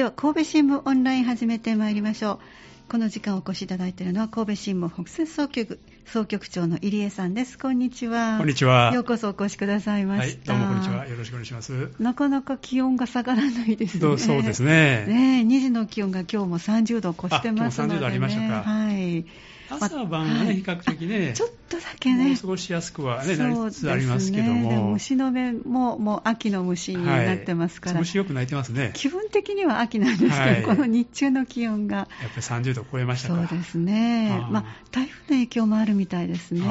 では神戸新聞オンライン始めてまいりましょう。この時間お越しいただいているのは神戸新聞北摂総局総局長の入江さんです。こんにちは。こんにちは。ようこそお越しくださいました、はい、どうもこんにちは。よろしくお願いします。なかなか気温が下がらないですね。そうですね。ね2時の気温が今日も30度を越してますので、ね、30度ありましたか。はい。朝晩はね、はい、比較的ね、ちょっとだけね、過ごしやすくはね、なりつつありますけども、ね、虫の目ももう秋の虫になってますから、はい、虫よく鳴いてますね。気分的には秋なんですけど、はい、この日中の気温が。やっぱり30度超えましたそうですね。まあ、台風の影響もあるみたいですね。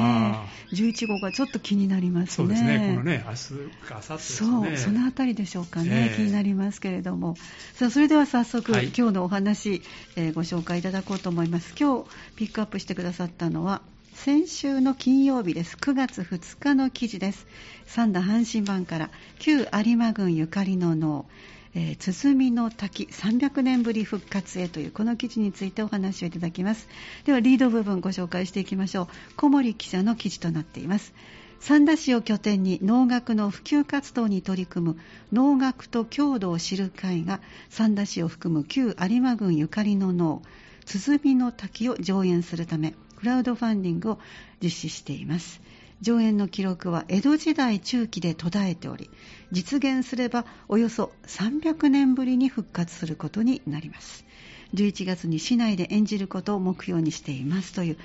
11号がちょっと気になりますね。そうですね。このね、明日か明後日ですね。そう、そのあたりでしょうかね、えー、気になりますけれども。さあ、それでは早速、はい、今日のお話、えー、ご紹介いただこうと思います。今日ピックアップしてくださったのは、先週の金曜日です。9月2日の記事です。三田阪神版から旧有馬郡ゆかりの能、えー、鼓の滝300年ぶり復活へというこの記事についてお話をいただきます。ではリード部分ご紹介していきましょう。小森記者の記事となっています。三田市を拠点に能楽の普及活動に取り組む能楽と郷土を知る会が三田市を含む旧有馬郡ゆかりの能鼓の滝を上演するためクラウドファンディングを実施しています上演の記録は江戸時代中期で途絶えており実現すればおよそ300年ぶりに復活することになります。11月に市内で演じることを目標にしていますという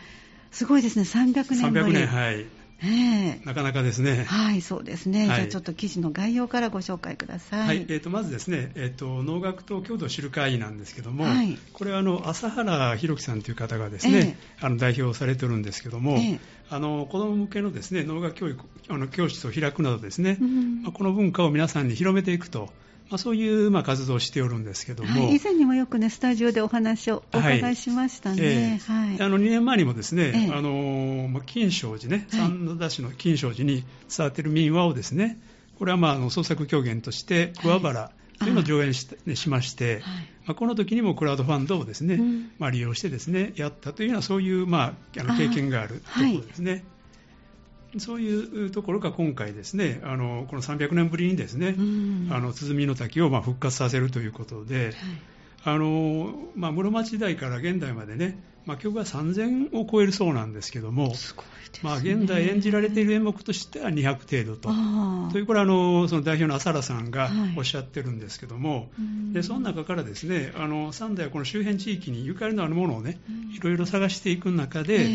すごいですね。300年ぶり。300年はい。えなかなかですね。はい、そうですね。はい、じゃあちょっと記事の概要からご紹介ください。はい、えー、とまずですね、えー、と農学と郷土を知る会なんですけども、はい、これはあの朝原弘樹さんという方がですね、えー、あの代表されてるんですけども、えー、あの子ども向けのですね農学教育あの教室を開くなどですね、うん、まあ、この文化を皆さんに広めていくと。まあ、そういうまあ活動をしておるんですけども、はい、以前にもよくねスタジオでお話をお伺いしましたね、はい、えー、あの2年前にもですね、えー、あのまあ、金正寺ね、三田市の金正寺に伝わっている民話をですねこれはまああの創作狂言として桑原、というのを上演ししまして、はい、まあ、この時にもクラウドファンドをですね、うん、まあ、利用してですねやったというようなそういう、まあ、あの経験があるところですね。そういうところが今回ですね、あのこの300年ぶりにですね、あの鼓の滝をま復活させるということで、はい、あのまあ、室町時代から現代までね、まあ、曲が3000を超えるそうなんですけども、ね、まあ、現代演じられている演目としては200程度と、というこれはあのその代表の浅田さんがおっしゃってるんですけども、はい、でその中からですねあの三代はこの周辺地域にゆかりのあるものをね、いろいろ探していく中で、え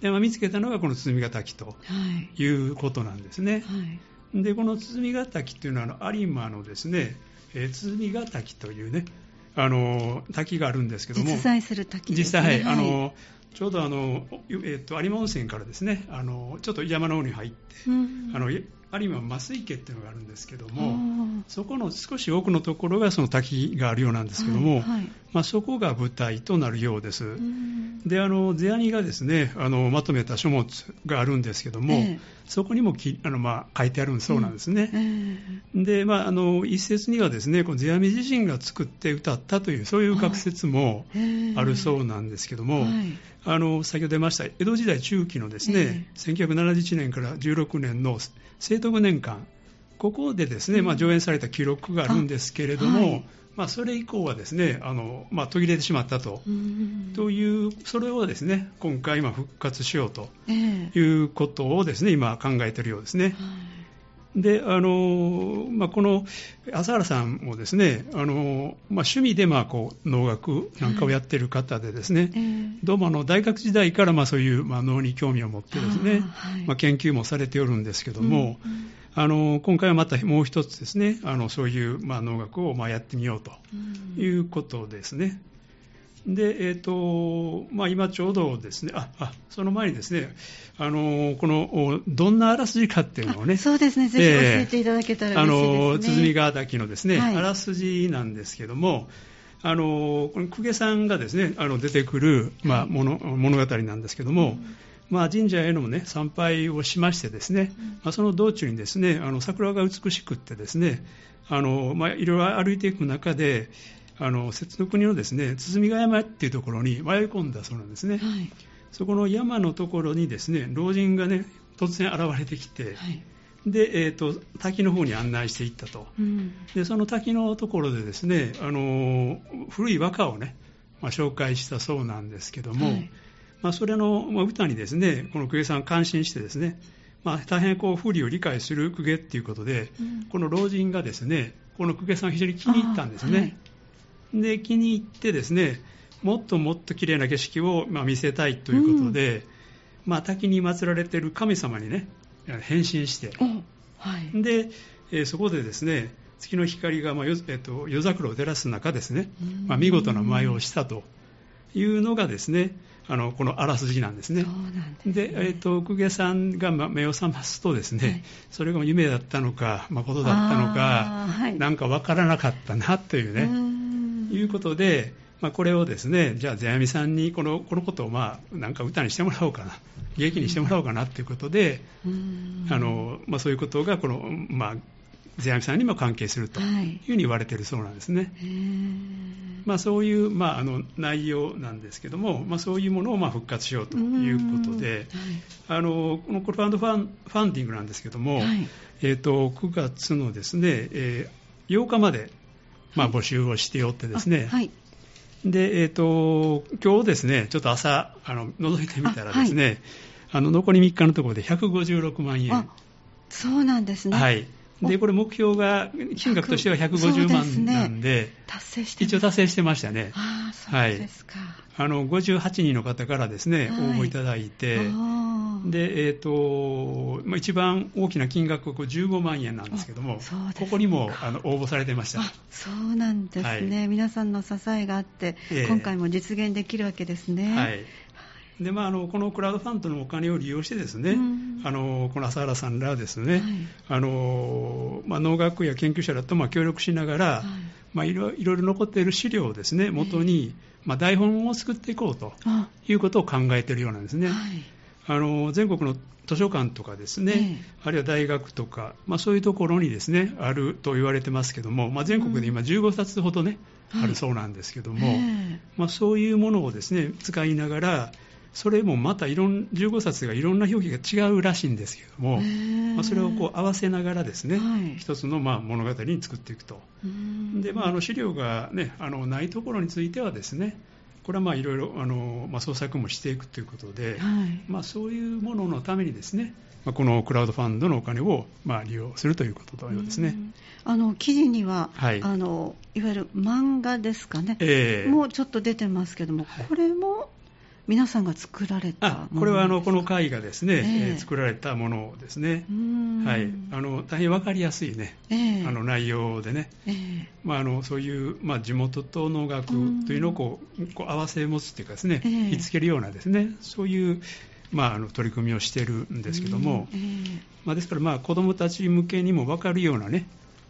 ー、でまあ、見つけたのがこの鼓ヶ滝とい。うことなんですね。はい、でこの鼓ヶ滝というのはあの有馬のですね、えー、鼓ヶ滝というねあの滝があるんですけども。実在する滝ね、実際、はい、あのちょうどあの、えーと、有馬温泉からですね。あのちょっと山の方に入って、うん、あの有馬増池っていうのがあるんですけどもそこの少し奥のところがその滝があるようなんですけども、はいはい、まあ、そこが舞台となるようです。うん。であの世阿弥がですねあのまとめた書物があるんですけども、えー、そこにもきあの、まあ、書いてあるそうなんですね。うん。えー、で、まあ、あの一説にはですねこの世阿弥自身が作って歌ったというそういう学説もあるそうなんですけども、はい。あの先ほど出ました江戸時代中期のですね、えー、1971年から16年の聖徳年間ここでですね、まあ、上演された記録があるんですけれども、まあ、それ以降はですねあの、まあ、途切れてしまったと,、というそれをですね今回今復活しようということをですね、今考えているようですね。であのまあ、この朝原さんもですねあの、まあ、趣味でまあこう能楽なんかをやっている方でですね、はいえ。ー、どうもあの大学時代からまあそういうまあ能に興味を持ってですね、はい、まあ、研究もされておるんですけども、うんうんあの今回はまたもう一つですね。あのそういう、まあ、能楽をまあやってみようということですね。でえーとまあ、今ちょうどですね。ああその前にですね。あのこのどんなあらすじかっていうのをね。そうですね。ぜひ教えていただけたら嬉しいですね、あの鼓川滝のですね、はい、あらすじなんですけどもあのこの公家さんがですねあの出てくる、まあ、物物語なんですけども、うんまあ、神社への、ね、参拝をしましてですね、まあ、その道中にですねあの桜が美しくってですねあの、まあ、いろいろ歩いていく中であの節の国のですね鼓ヶ山っていうところに迷い込んだそうなんですね、はい、そこの山のところにですね老人がね突然現れてきて、はい。で、えーと、滝の方に案内していったと、うん、でその滝のところでですねあの古い和歌をね、まあ、紹介したそうなんですけども、はい、まあ、それの、まあ、歌にですねこの公家さん感心してですね、まあ、大変こう風流を理解する公家っていうことで、うん、この老人がですねこの公家さんを非常に気に入ったんですね、はい、で気に入ってですねもっともっと綺麗な景色を、まあ、見せたいということで、うん、まあ、滝に祀られている神様にね変身して、はい、で、えー、そこでですね月の光が、まあ夜えっと、夜桜を照らす中ですね、まあ、見事な舞をしたというのがですねあのこのあらすじなんですね。で、ね、えっと、奥家さんが目を覚ますとですね、はい、それが夢だったのか誠だったのか、はい、なんかわからなかったなというねいうことで、まあ、これをですねじゃあ世阿弥さんにこのこのことをまあなんか歌にしてもらおうかな劇にしてもらおうかなということで、あのまあ、そういうことがこの、まあ、世阿弥さんにも関係するとい。うふうに言われているそうなんですね。まあ、そういう、まあ、あの内容なんですけども、まあ、そういうものをまあ復活しようということで、はい、あのこのクラウドファンファンディングなんですけども、はい、えーと、9月のですね、えー、8日まで、まあ、募集をしておってですね、はい、で、えーと、今日ですね、ちょっと朝あの覗いてみたらですね、あの残り3日のところで156万円。そうなんですね。はい。で、これ目標が、金額としては150万なんで、で達成して一応達成してましたね。あそうですか。はい、あの、58人の方からですね、応募いただいて、で、えっ、ー、と、まあ、一番大きな金額は15万円なんですけども、ここにもあの応募されてました。そうなんですね、はい、皆さんの支えがあって、えー、今回も実現できるわけですね。はいでまあ、あのこのクラウドファンドのお金を利用してですね、うん、あのこの朝原さんらですね、はい、あのまあ、農学や研究者らとまあ協力しながら、はい。まあ、いろいろ残っている資料をですね元に、まあ、台本を作っていこうということを考えているようなんですね。はい、あの全国の図書館とかですね、あるいは大学とか、まあ、そういうところにですねあると言われてますけども、まあ、全国で今15冊ほどね、うん、あるそうなんですけども、まあ、そういうものをですね使いながらそれもまたいろん15冊がいろんな表記が違うらしいんですけども、まあ、それをこう合わせながらですね、はい、一つのまあ物語に作っていくと。で、まあ、あの資料が、ね、あのないところについてはですねこれはまあいろいろあの、まあ、創作もしていくということで、はい、まあ、そういうもののためにですね、まあ、このクラウドファンドのお金をまあ利用するということのようですね。あの記事には、はい、あのいわゆる漫画ですかね、えー、もうちょっと出てますけども、これも皆さんが作られたこれはあのこの会がですね、えー、えー、作られたものですね、はい、あの大変分かりやすいね、えー、あの内容でね、えー、まあ、あのそういう、まあ、地元と農学というのをこうこう合わせ持つというかですね、えー、見つけるようなですね。そういう、まあ、あの取り組みをしているんですけども、まあ、ですから、まあ、子どもたち向けにも分かるようなね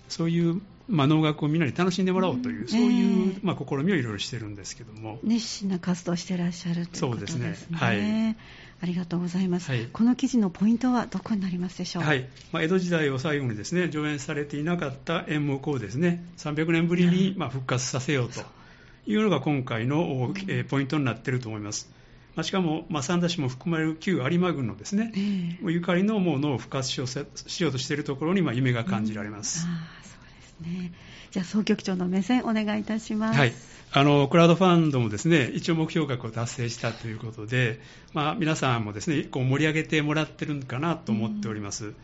そういうまあ、能楽をみんなに楽しんでもらおうという、うん、そういう、まあ、試みをいろいろしてるんですけども。熱心な活動をしてらっしゃるということですね。そうですね。はい。ありがとうございます、はい、この記事のポイントはどこになりますでしょう、はい。まあ、江戸時代を最後にですね上演されていなかった演目をですね300年ぶりにまあ復活させようというのが今回の、えー、ポイントになっていると思います。まあ、しかも、まあ、三田市も含まれる旧有馬郡のですね、えー、ゆかりのものを復活しようとしているところに、まあ、夢が感じられます。うんね。じゃあ総局長の目線お願いいたします。はい。あのクラウドファンドもですね一応目標額を達成したということで、まあ、皆さんもですねこう盛り上げてもらってるのかなと思っております。うん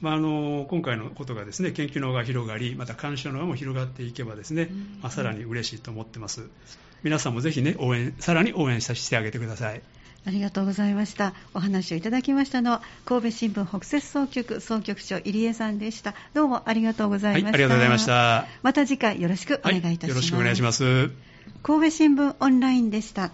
まあ、あの今回のことがですね研究の輪が広がりまた鑑賞の輪も広がっていけばですね、まあ、さらに嬉しいと思ってます皆さんもぜひね応援さらに応援させてあげてくださいありがとうございました。お話をいただきましたのは、神戸新聞北摂総局総局長入江さんでした。どうもありがとうございました。はい、ありがとうございました。また次回よろしくお願いいたします。はい、よろしくお願いします。神戸新聞オンラインでした。